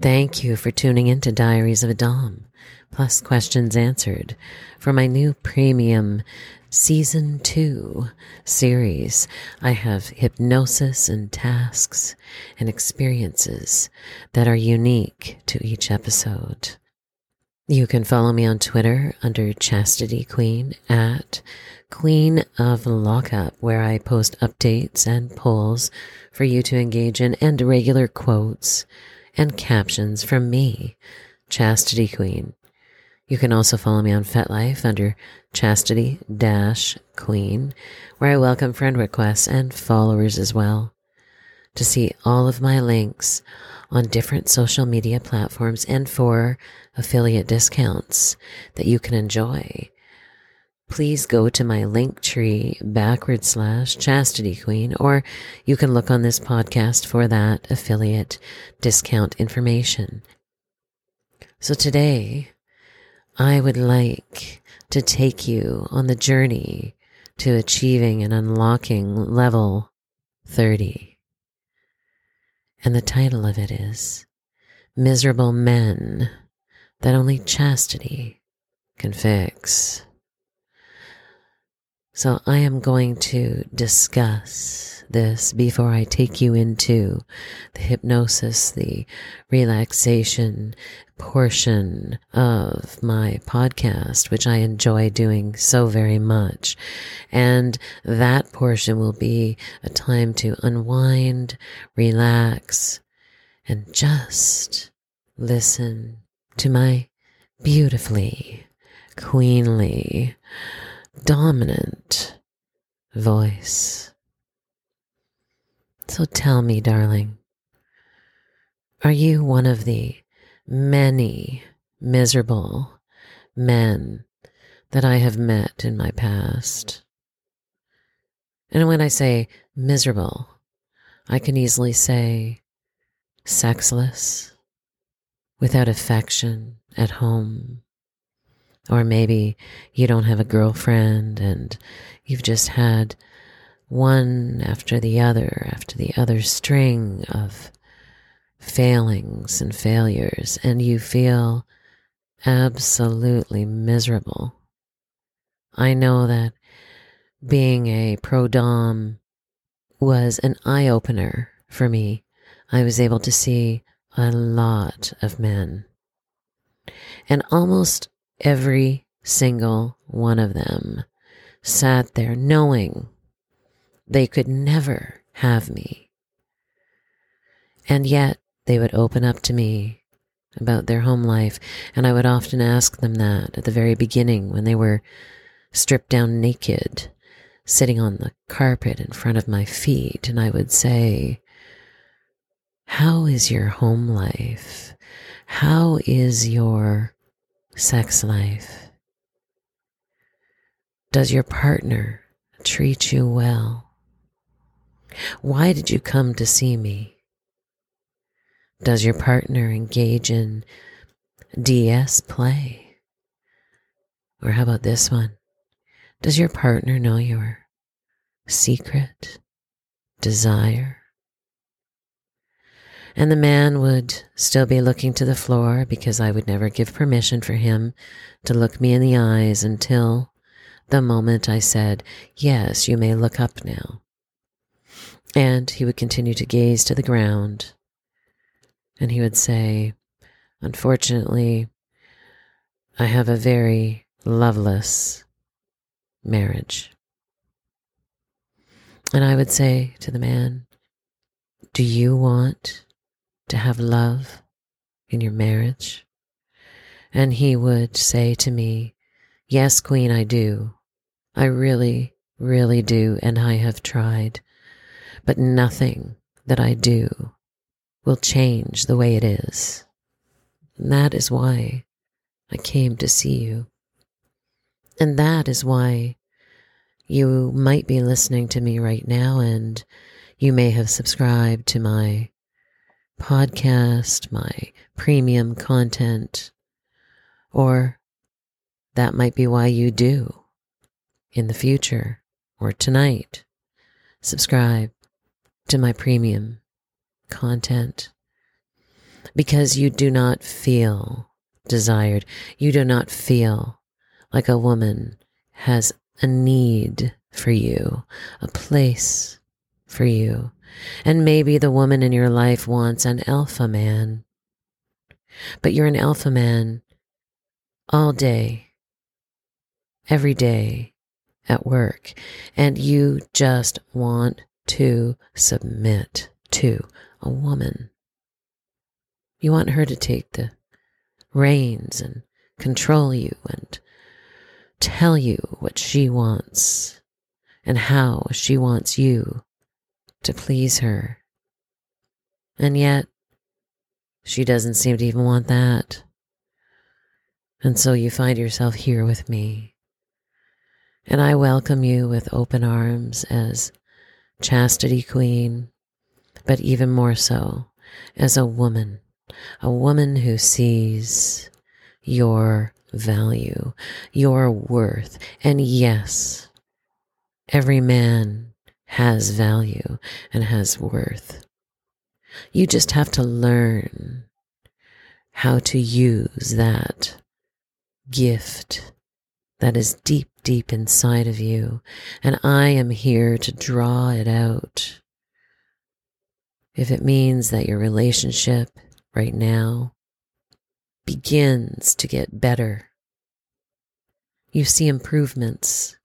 Thank you for tuning in to Diaries of a Dom, plus questions answered for my new premium season two series. I have hypnosis and tasks and experiences that are unique to each episode. You can follow me on Twitter under Chastity Queen at Queen of Lockup, where I post updates and polls for you to engage in and regular quotes and captions from me, Chastity Queen. You can also follow me on FetLife under Chastity Dash Queen, where I welcome friend requests and followers as well. To see all of my links on different social media platforms and for affiliate discounts that you can enjoy, please go to my link tree backward slash chastity queen, or you can look on this podcast for that affiliate discount information. So today, I would like to take you on the journey to achieving and unlocking level 30. And the title of it is Miserable Men That Only Chastity Can Fix. So I am going to discuss this before I take you into the hypnosis, the relaxation portion of my podcast, which I enjoy doing so very much. And that portion will be a time to unwind, relax, and just listen to my beautifully queenly dominant voice. So tell me, darling, are you one of the many miserable men that I have met in my past? And when I say miserable, I can easily say sexless, without affection at home, or maybe you don't have a girlfriend and you've just had one after the other after the other string of failings and failures, and you feel absolutely miserable. I know that being a pro dom was an eye opener for me. I was able to see a lot of men. And almost Every single one of them sat there knowing they could never have me. And yet they would open up to me about their home life, and I would often ask them that at the very beginning when they were stripped down naked, sitting on the carpet in front of my feet, and I would say, How is your home life? How is your sex life? Does your partner treat you well? Why did you come to see me? Does your partner engage in DS play? Or how about this one? Does your partner know your secret desire? And the man would still be looking to the floor because I would never give permission for him to look me in the eyes until the moment I said, Yes, you may look up now. And he would continue to gaze to the ground, and he would say, Unfortunately, I have a very loveless marriage. And I would say to the man, Do you want to have love in your marriage? And he would say to me, Yes, Queen, I do. I really, really do, and I have tried. But nothing that I do will change the way it is. And that is why I came to see you. And that is why you might be listening to me right now and you may have subscribed to my podcast, my premium content, or that might be why you do in the future or tonight. Subscribe to my premium content because you do not feel desired. You do not feel like a woman has a need for you, a place for you. And maybe the woman in your life wants an alpha man. But you're an alpha man all day, every day at work, and you just want to submit to a woman. You want her to take the reins and control you and tell you what she wants and how she wants you to please her. And yet, she doesn't seem to even want that. And so you find yourself here with me. And I welcome you with open arms as Chastity Queen, but even more so as a woman, a woman who sees your value, your worth. And yes, every man has value and has worth. You just have to learn how to use that gift that is deep, deep inside of you. And I am here to draw it out. If it means that your relationship right now begins to get better, you see improvements.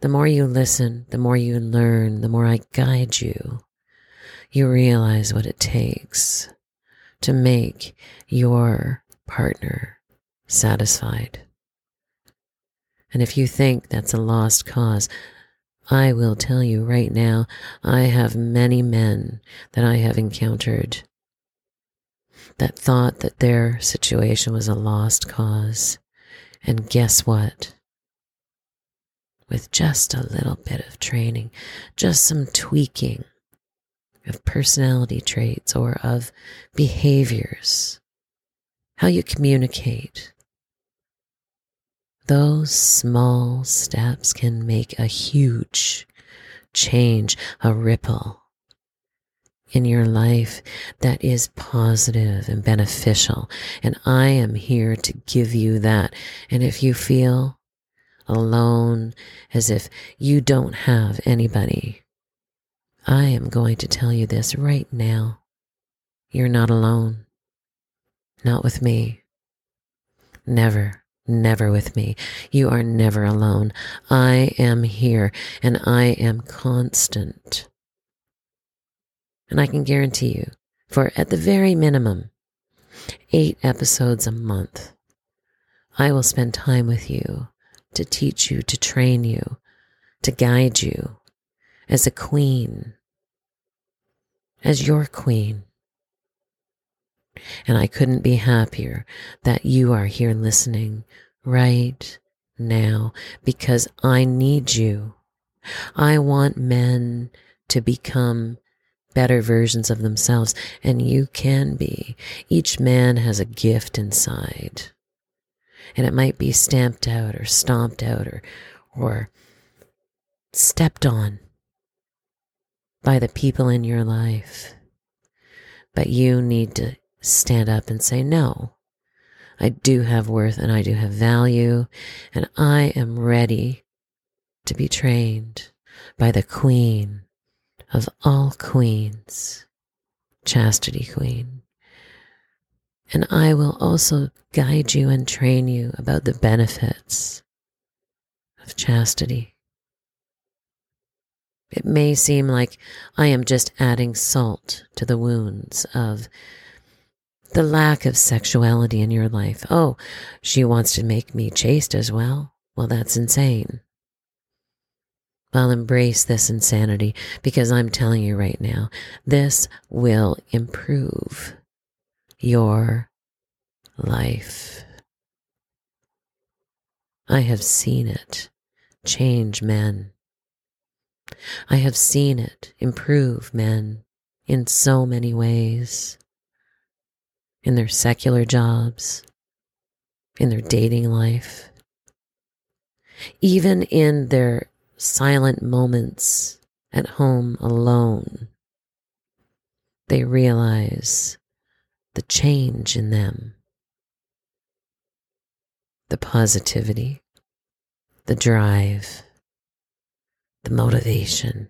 The more you listen, the more you learn, the more I guide you, you realize what it takes to make your partner satisfied. And if you think that's a lost cause, I will tell you right now, I have many men that I have encountered that thought that their situation was a lost cause. And guess what? With just a little bit of training, just some tweaking of personality traits or of behaviors, how you communicate, those small steps can make a huge change, a ripple in your life that is positive and beneficial. And I am here to give you that. And if you feel alone, as if you don't have anybody, I am going to tell you this right now. You're not alone. Not with me. Never never with me. You are never alone. I am here and I am constant. And I can guarantee you, for at the very minimum, eight episodes a month, I will spend time with you to teach you, to train you, to guide you as a queen, as your queen. And I couldn't be happier that you are here listening right now because I need you. I want men to become better versions of themselves, and you can be. Each man has a gift inside, and it might be stamped out or stomped out or, or stepped on by the people in your life. But you need to stand up and say, no, I do have worth and I do have value, and I am ready to be trained by the queen of all queens, Chastity Queen. And I will also guide you and train you about the benefits of chastity. It may seem like I am just adding salt to the wounds of the lack of sexuality in your life. Oh, she wants to make me chaste as well. Well, that's insane. I'll embrace this insanity because I'm telling you right now, this will improve your life. I have seen it change men. I have seen it improve men in so many ways in their secular jobs, in their dating life, even in their silent moments at home alone they realize the change in them, the positivity, the drive, the motivation.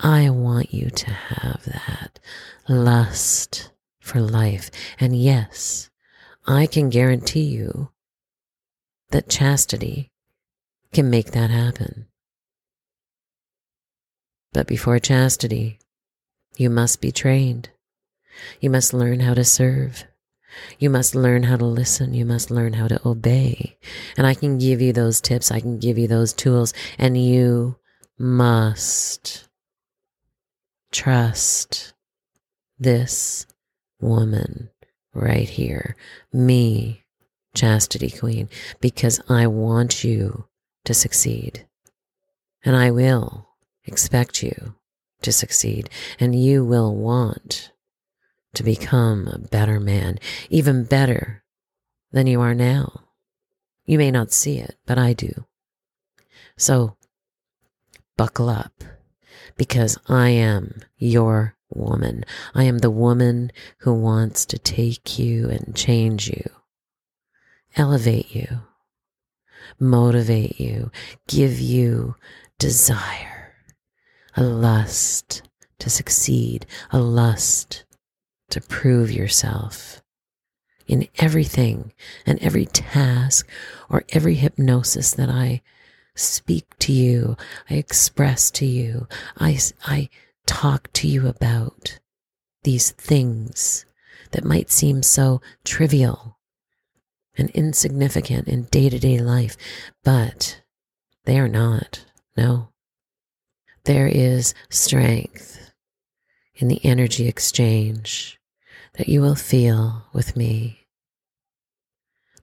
I want you to have that lust for life. And yes, I can guarantee you that chastity can make that happen. But before chastity, you must be trained. You must learn how to serve. You must learn how to listen. You must learn how to obey. And I can give you those tips. I can give you those tools. And you must trust this woman right here, me, Chastity Queen, because I want you to succeed. And I will expect you to succeed. And you will want to become a better man, even better than you are now. You may not see it, but I do. So buckle up because I am your woman. I am the woman who wants to take you and change you, elevate you, motivate you, give you desire, a lust to succeed, a lust to prove yourself in everything and every task or every hypnosis that I speak to you, I express to you, I, I talk to you about these things that might seem so trivial and insignificant in day to day life, but they are not. No. There is strength in the energy exchange that you will feel with me.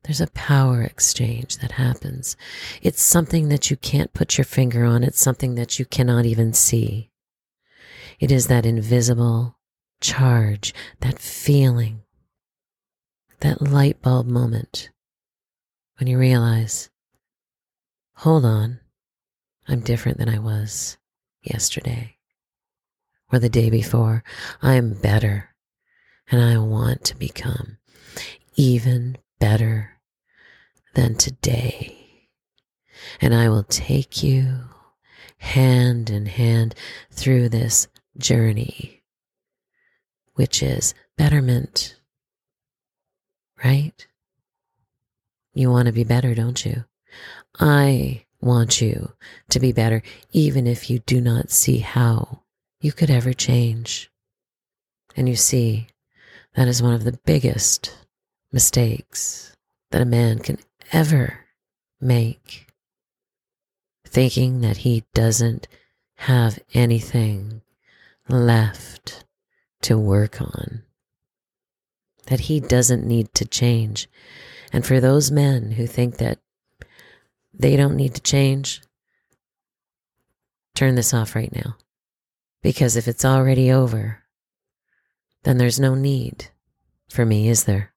There's a power exchange that happens. It's something that you can't put your finger on. It's something that you cannot even see. It is that invisible charge, that feeling, that light bulb moment when you realize, hold on, I'm different than I was yesterday or the day before. I am better and I want to become even better than today. And I will take you hand in hand through this journey, which is betterment, right? You want to be better, don't you? I want you to be better, even if you do not see how you could ever change. And you see, that is one of the biggest mistakes that a man can ever make. Thinking that he doesn't have anything left to work on, that he doesn't need to change. And for those men who think that they don't need to change, turn this off right now. Because if it's already over, then there's no need for me, is there?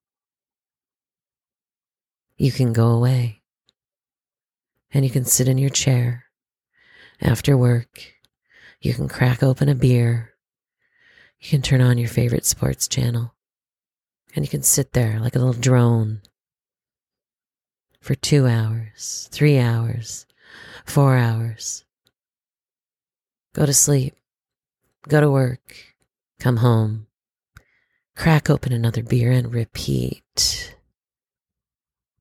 You can go away and you can sit in your chair after work. You can crack open a beer. You can turn on your favorite sports channel and you can sit there like a little drone for two hours, three hours, four hours. Go to sleep, go to work, come home, Crack open another beer and repeat.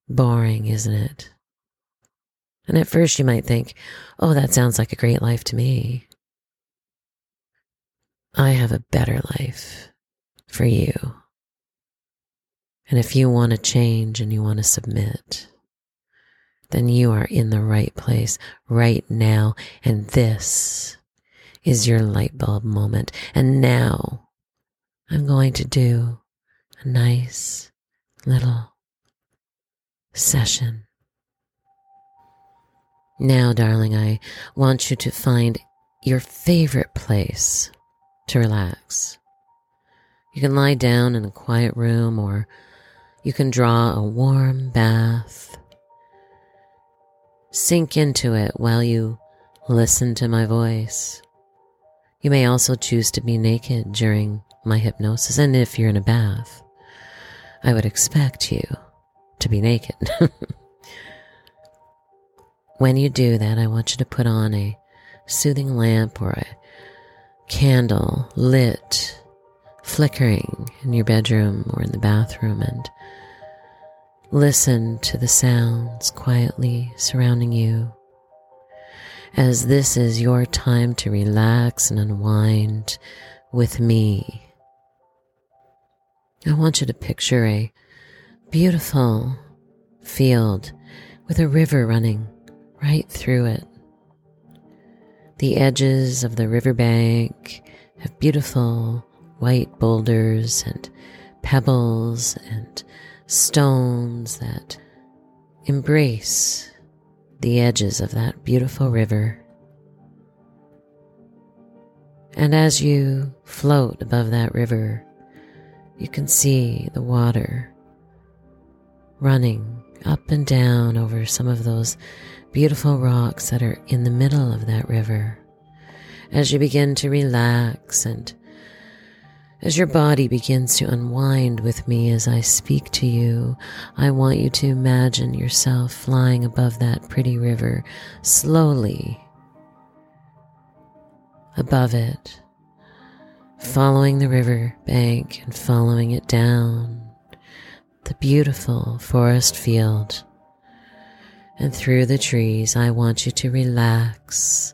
Boring, isn't it? And at first you might think, oh, that sounds like a great life to me. I have a better life for you. And if you want to change and you want to submit, then you are in the right place right now. And this is your light bulb moment. And now I'm going to do a nice little session. Now, darling, I want you to find your favorite place to relax. You can lie down in a quiet room or you can draw a warm bath. Sink into it while you listen to my voice. You may also choose to be naked during my hypnosis, and if you're in a bath, I would expect you to be naked. when you do that, I want you to put on a soothing lamp or a candle lit, flickering in your bedroom or in the bathroom, and listen to the sounds quietly surrounding you as this is your time to relax and unwind with me. I want you to picture a beautiful field with a river running right through it. The edges of the riverbank have beautiful white boulders and pebbles and stones that embrace the edges of that beautiful river. And as you float above that river, you can see the water running up and down over some of those beautiful rocks that are in the middle of that river. As you begin to relax and as your body begins to unwind with me as I speak to you, I want you to imagine yourself flying above that pretty river slowly above it, following the river bank and following it down the beautiful forest field. And through the trees, I want you to relax.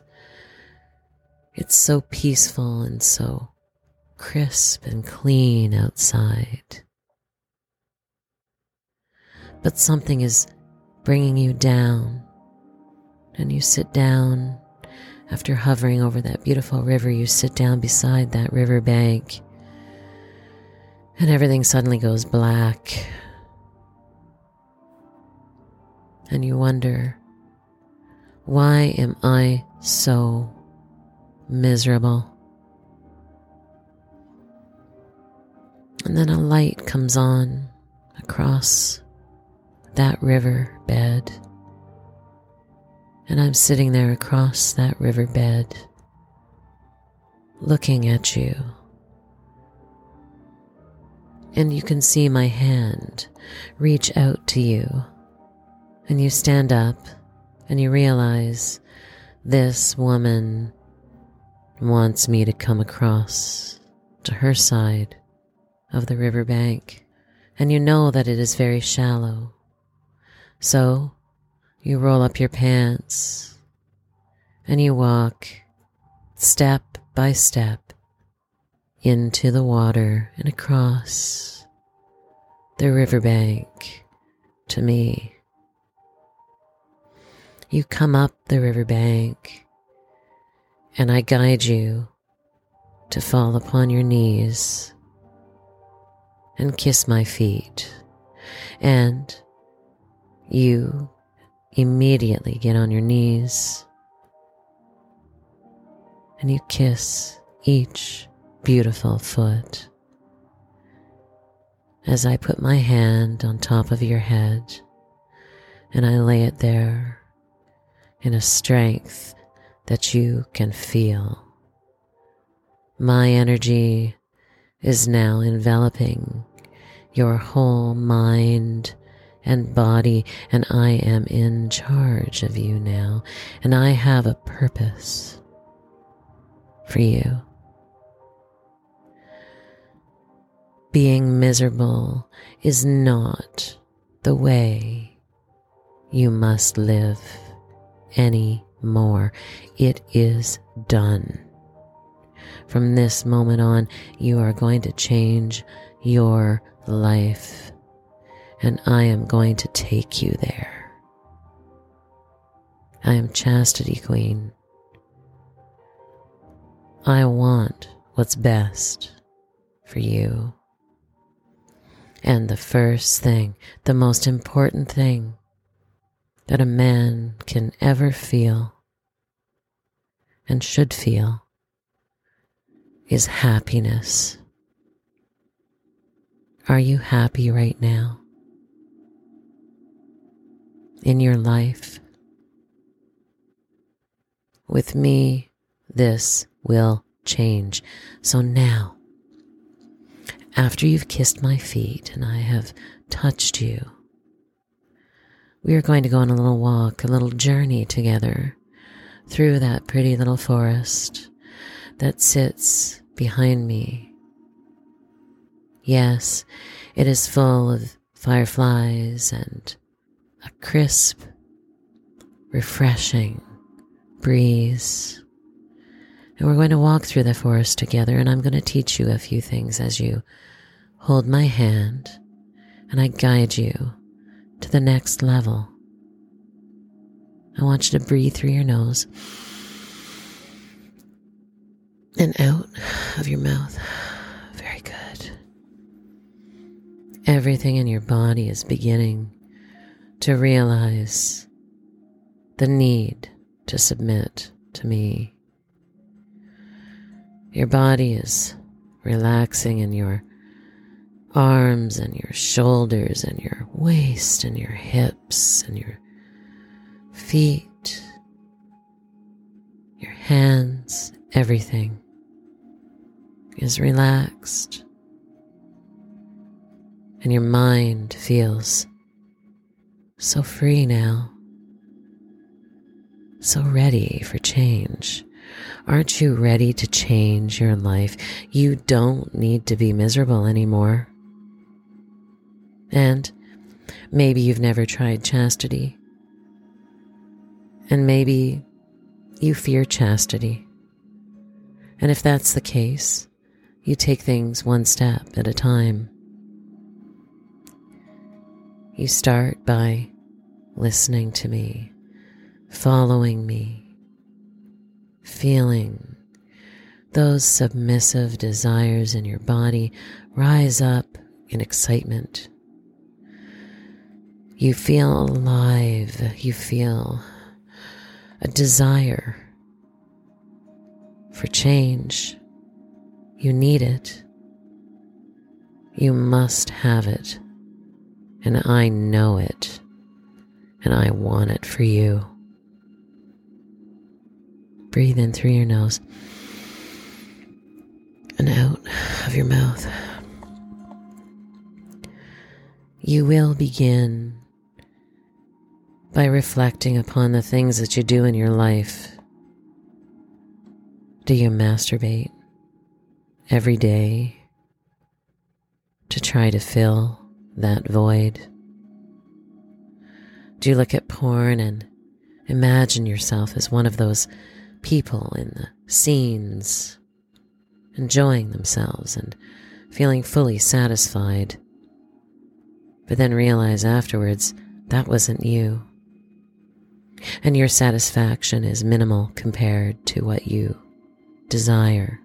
It's so peaceful and so crisp and clean outside. But something is bringing you down, and you sit down. After hovering over that beautiful river, you sit down beside that river bank, and everything suddenly goes black. And you wonder, why am I so miserable? And then a light comes on across that river bed. And I'm sitting there across that riverbed, looking at you. And you can see my hand reach out to you. And you stand up and you realize this woman wants me to come across to her side of the river bank, and you know that it is very shallow. So you roll up your pants and you walk step by step into the water and across the riverbank to me. You come up the riverbank and I guide you to fall upon your knees and kiss my feet. And you immediately get on your knees and you kiss each beautiful foot. As I put my hand on top of your head and I lay it there in a strength that you can feel. My energy is now enveloping your whole mind and body, and I am in charge of you now, and I have a purpose for you. Being miserable is not the way you must live anymore. It is done. From this moment on, you are going to change your life, and I am going to take you there. I am Chastity Queen. I want what's best for you. And the first thing, the most important thing that a man can ever feel and should feel is happiness. Are you happy right now? In your life? With me, this will change. So now, after you've kissed my feet and I have touched you, we are going to go on a little walk, a little journey together through that pretty little forest that sits behind me. Yes, it is full of fireflies and a crisp, refreshing breeze. And we're going to walk through the forest together, and I'm going to teach you a few things as you hold my hand and I guide you to the next level. I want you to breathe through your nose and out of your mouth. Very good. Everything in your body is beginning to realize the need to submit to me. Your body is relaxing in your arms and your shoulders and your waist and your hips and your feet, your hands, everything is relaxed. And your mind feels so free now, so ready for change. Aren't you ready to change your life? You don't need to be miserable anymore. And maybe you've never tried chastity. And maybe you fear chastity. And if that's the case, you take things one step at a time. You start by listening to me, following me, feeling those submissive desires in your body rise up in excitement you feel alive. You feel a desire for change. You need it. You must have it. And I know it. And I want it for you. Breathe in through your nose and out of your mouth. You will begin by reflecting upon the things that you do in your life. Do you masturbate every day to try to fill that void? Do you look at porn and imagine yourself as one of those people in the scenes, enjoying themselves and feeling fully satisfied, but then realize afterwards that wasn't you? and your satisfaction is minimal compared to what you desire.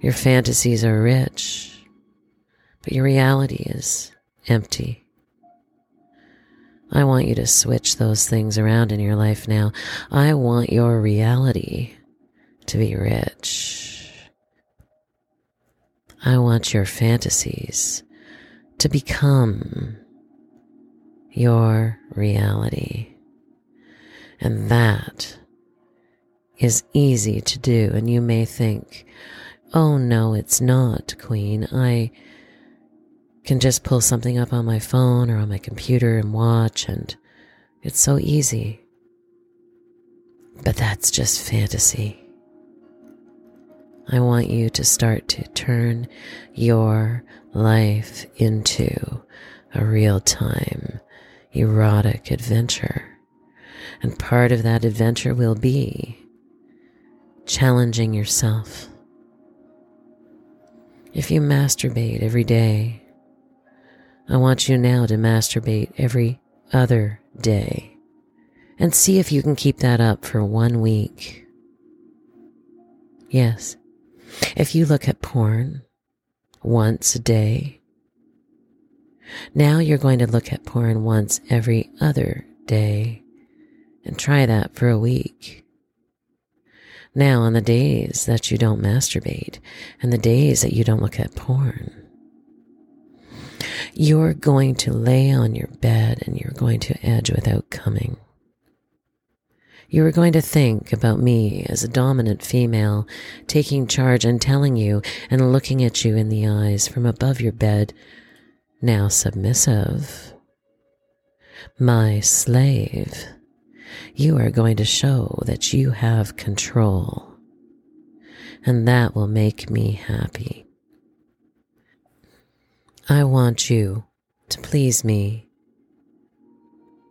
Your fantasies are rich, but your reality is empty. I want you to switch those things around in your life now. I want your reality to be rich. I want your fantasies to become your reality. And that is easy to do. And you may think, oh no, it's not, Queen. I can just pull something up on my phone or on my computer and watch, and it's so easy. But that's just fantasy. I want you to start to turn your life into a real time erotic adventure. And part of that adventure will be challenging yourself. If you masturbate every day, I want you now to masturbate every other day and see if you can keep that up for one week. Yes, if you look at porn once a day, now you're going to look at porn once every other day and try that for a week. Now, on the days that you don't masturbate and the days that you don't look at porn, you're going to lay on your bed and you're going to edge without coming. You are going to think about me as a dominant female taking charge and telling you and looking at you in the eyes from above your bed, now submissive. My slave, you are going to show that you have control, and that will make me happy. I want you to please me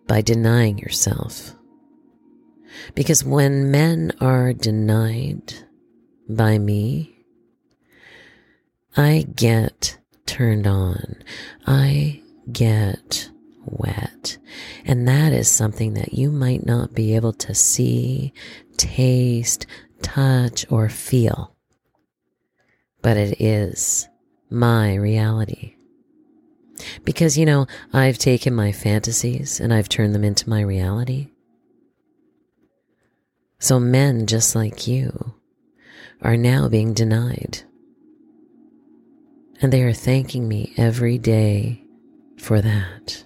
by denying yourself. Because when men are denied by me, I get turned on. I get wet. And that is something that you might not be able to see, taste, touch, or feel. But it is my reality. Because, you know, I've taken my fantasies and I've turned them into my reality. So men just like you are now being denied. And they are thanking me every day for that.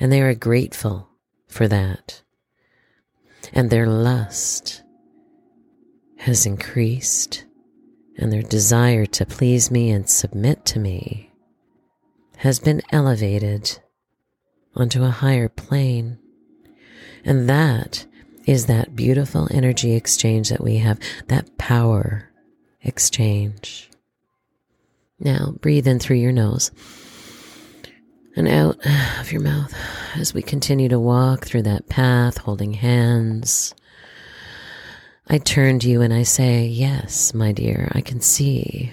And they are grateful for that. And their lust has increased, and their desire to please me and submit to me has been elevated onto a higher plane. And that is that beautiful energy exchange that we have, that power exchange. Now breathe in through your nose and out of your mouth as we continue to walk through that path, holding hands. I turn to you and I say, Yes, my dear, I can see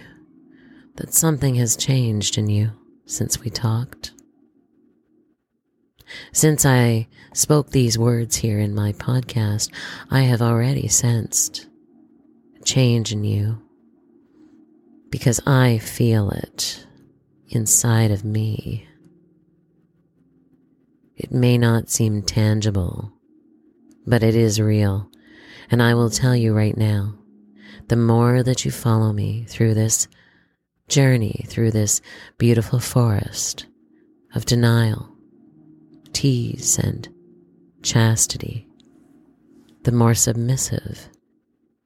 that something has changed in you since we talked. Since I spoke these words here in my podcast, I have already sensed a change in you because I feel it inside of me. It may not seem tangible, but it is real. And I will tell you right now the more that you follow me through this journey, through this beautiful forest of denial, tease, and chastity, the more submissive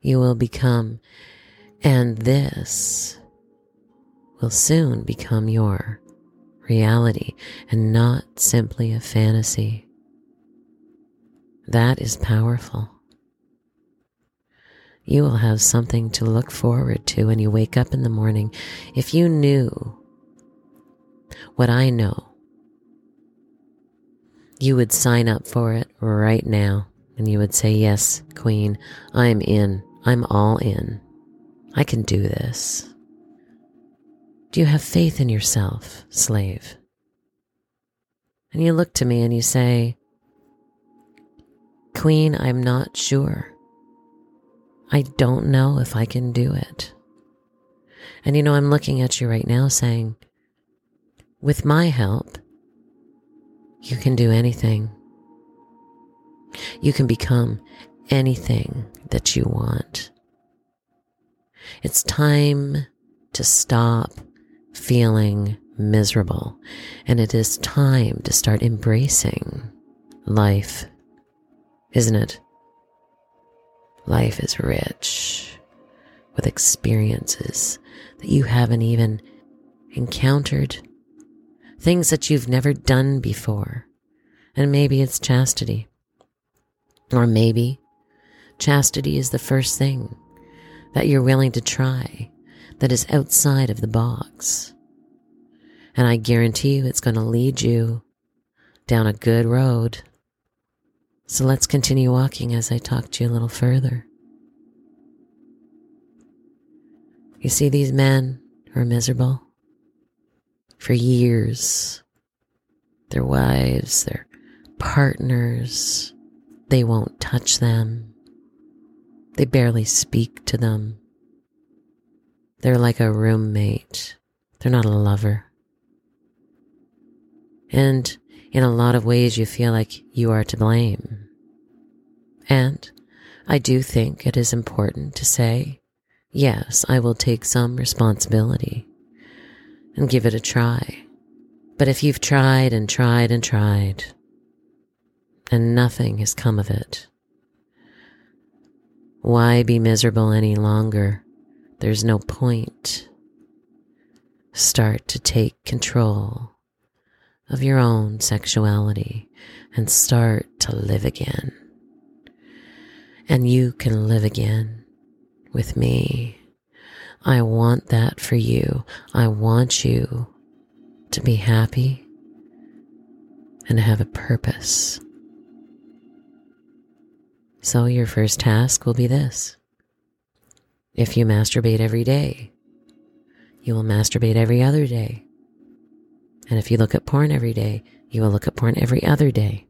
you will become. And this will soon become your reality and not simply a fantasy. That is powerful. You will have something to look forward to when you wake up in the morning. If you knew what I know, you would sign up for it right now and you would say, Yes, Queen, I'm in. I'm all in. I can do this. Do you have faith in yourself, slave? And you look to me and you say, Queen, I'm not sure. I don't know if I can do it. And you know, I'm looking at you right now saying, with my help, you can do anything. You can become anything that you want. It's time to stop feeling miserable, and it is time to start embracing life, isn't it? Life is rich with experiences that you haven't even encountered, things that you've never done before. And maybe it's chastity. Or maybe chastity is the first thing that you're willing to try that is outside of the box. And I guarantee you it's going to lead you down a good road. So let's continue walking as I talk to you a little further. You see these men who are miserable for years. Their wives, their partners, they won't touch them. They barely speak to them. They're like a roommate. They're not a lover. And in a lot of ways, you feel like you are to blame. And I do think it is important to say, yes, I will take some responsibility and give it a try. But if you've tried and tried and tried and nothing has come of it, Why be miserable any longer? There's no point. Start to take control of your own sexuality and start to live again. And you can live again with me. I want that for you. I want you to be happy and have a purpose. So, your first task will be this. If you masturbate every day, you will masturbate every other day. And if you look at porn every day, you will look at porn every other day.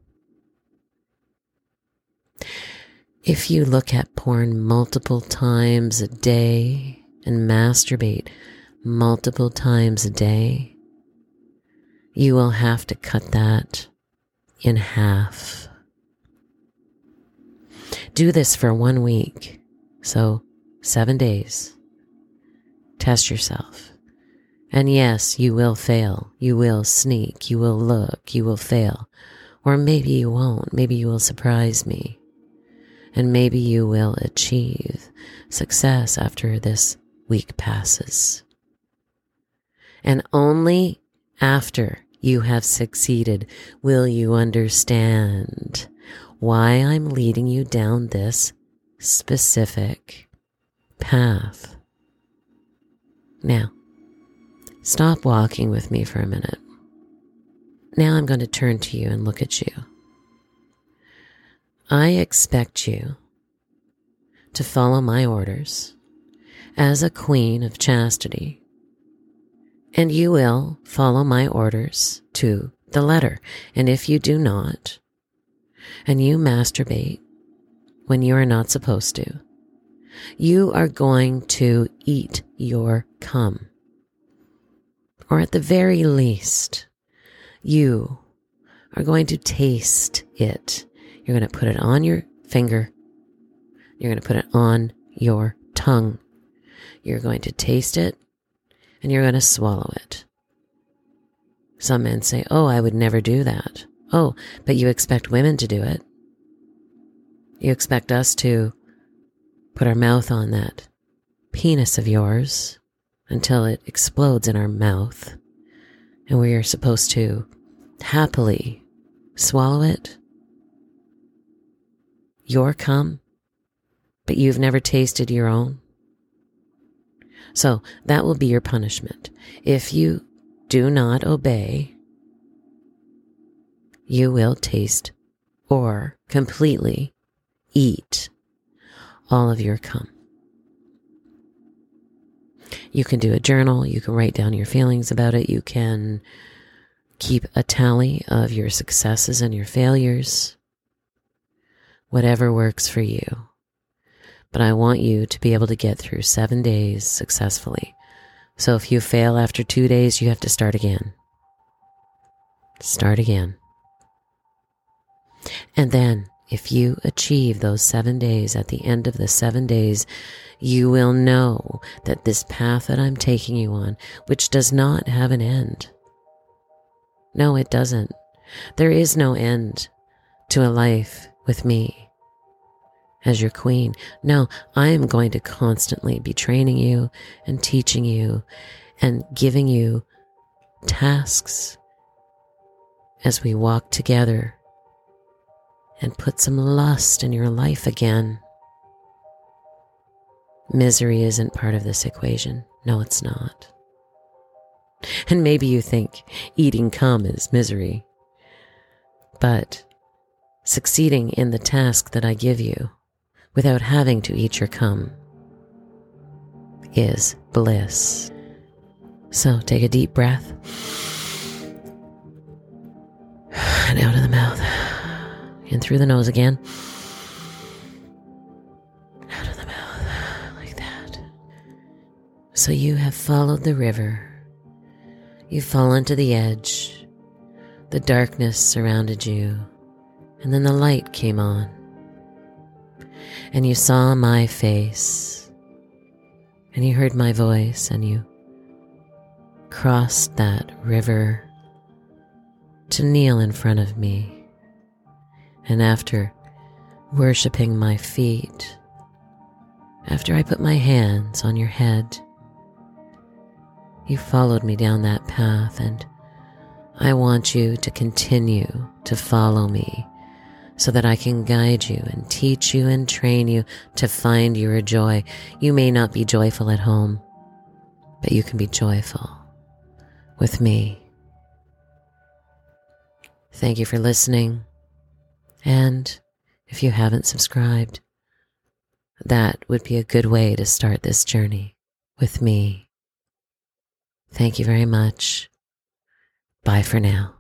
If you look at porn multiple times a day and masturbate multiple times a day, you will have to cut that in half. Do this for one week. So, seven days. Test yourself. And yes, you will fail. You will sneak. You will look. You will fail. Or maybe you won't. Maybe you will surprise me. And maybe you will achieve success after this week passes. And only after you have succeeded will you understand why I'm leading you down this specific path. Now, stop walking with me for a minute. Now I'm going to turn to you and look at you. I expect you to follow my orders as a queen of chastity, and you will follow my orders to the letter. And if you do not, and you masturbate when you are not supposed to, you are going to eat your cum. Or at the very least, you are going to taste it. You're going to put it on your finger. You're going to put it on your tongue. You're going to taste it and you're going to swallow it. Some men say, Oh, I would never do that. Oh, but you expect women to do it. You expect us to put our mouth on that penis of yours until it explodes in our mouth, and we are supposed to happily swallow it. Your cum, but you've never tasted your own. So that will be your punishment. If you do not obey you will taste or completely eat all of your cum. You can do a journal, you can write down your feelings about it, you can keep a tally of your successes and your failures, whatever works for you. But I want you to be able to get through seven days successfully. So if you fail after two days, you have to start again. Start again. And then, if you achieve those seven days, at the end of the seven days, you will know that this path that I'm taking you on, which does not have an end. No, it doesn't. There is no end to a life with me as your queen. No, I am going to constantly be training you and teaching you and giving you tasks as we walk together and put some lust in your life again. Misery isn't part of this equation. No, it's not. And maybe you think eating cum is misery. But succeeding in the task that I give you without having to eat your cum is bliss. So take a deep breath and out of the mouth. In through the nose again. Out of the mouth, like that. So you have followed the river. You've fallen to the edge. The darkness surrounded you. And then the light came on. And you saw my face. And you heard my voice. And you crossed that river to kneel in front of me and after worshipping my feet after I put my hands on your head. You followed me down that path, and I want you to continue to follow me so that I can guide you and teach you and train you to find your joy. You may not be joyful at home, but you can be joyful with me. Thank you for listening. And if you haven't subscribed, that would be a good way to start this journey with me. Thank you very much. Bye for now.